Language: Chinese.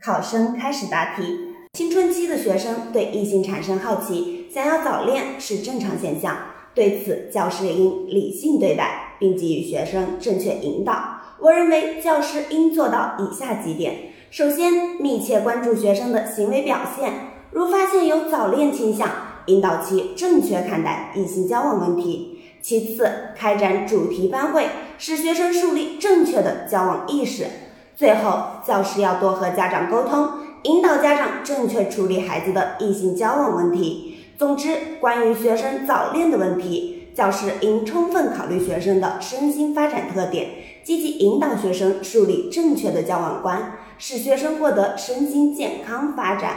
考生开始答题。青春期的学生对异性产生好奇，想要早恋是正常现象。对此，教师应理性对待，并给予学生正确引导。我认为，教师应做到以下几点：首先，密切关注学生的行为表现，如发现有早恋倾向，引导其正确看待异性交往问题；其次，开展主题班会，使学生树立正确的交往意识；最后，教师要多和家长沟通。引导家长正确处理孩子的异性交往问题。总之，关于学生早恋的问题，教师应充分考虑学生的身心发展特点，积极引导学生树立正确的交往观，使学生获得身心健康发展。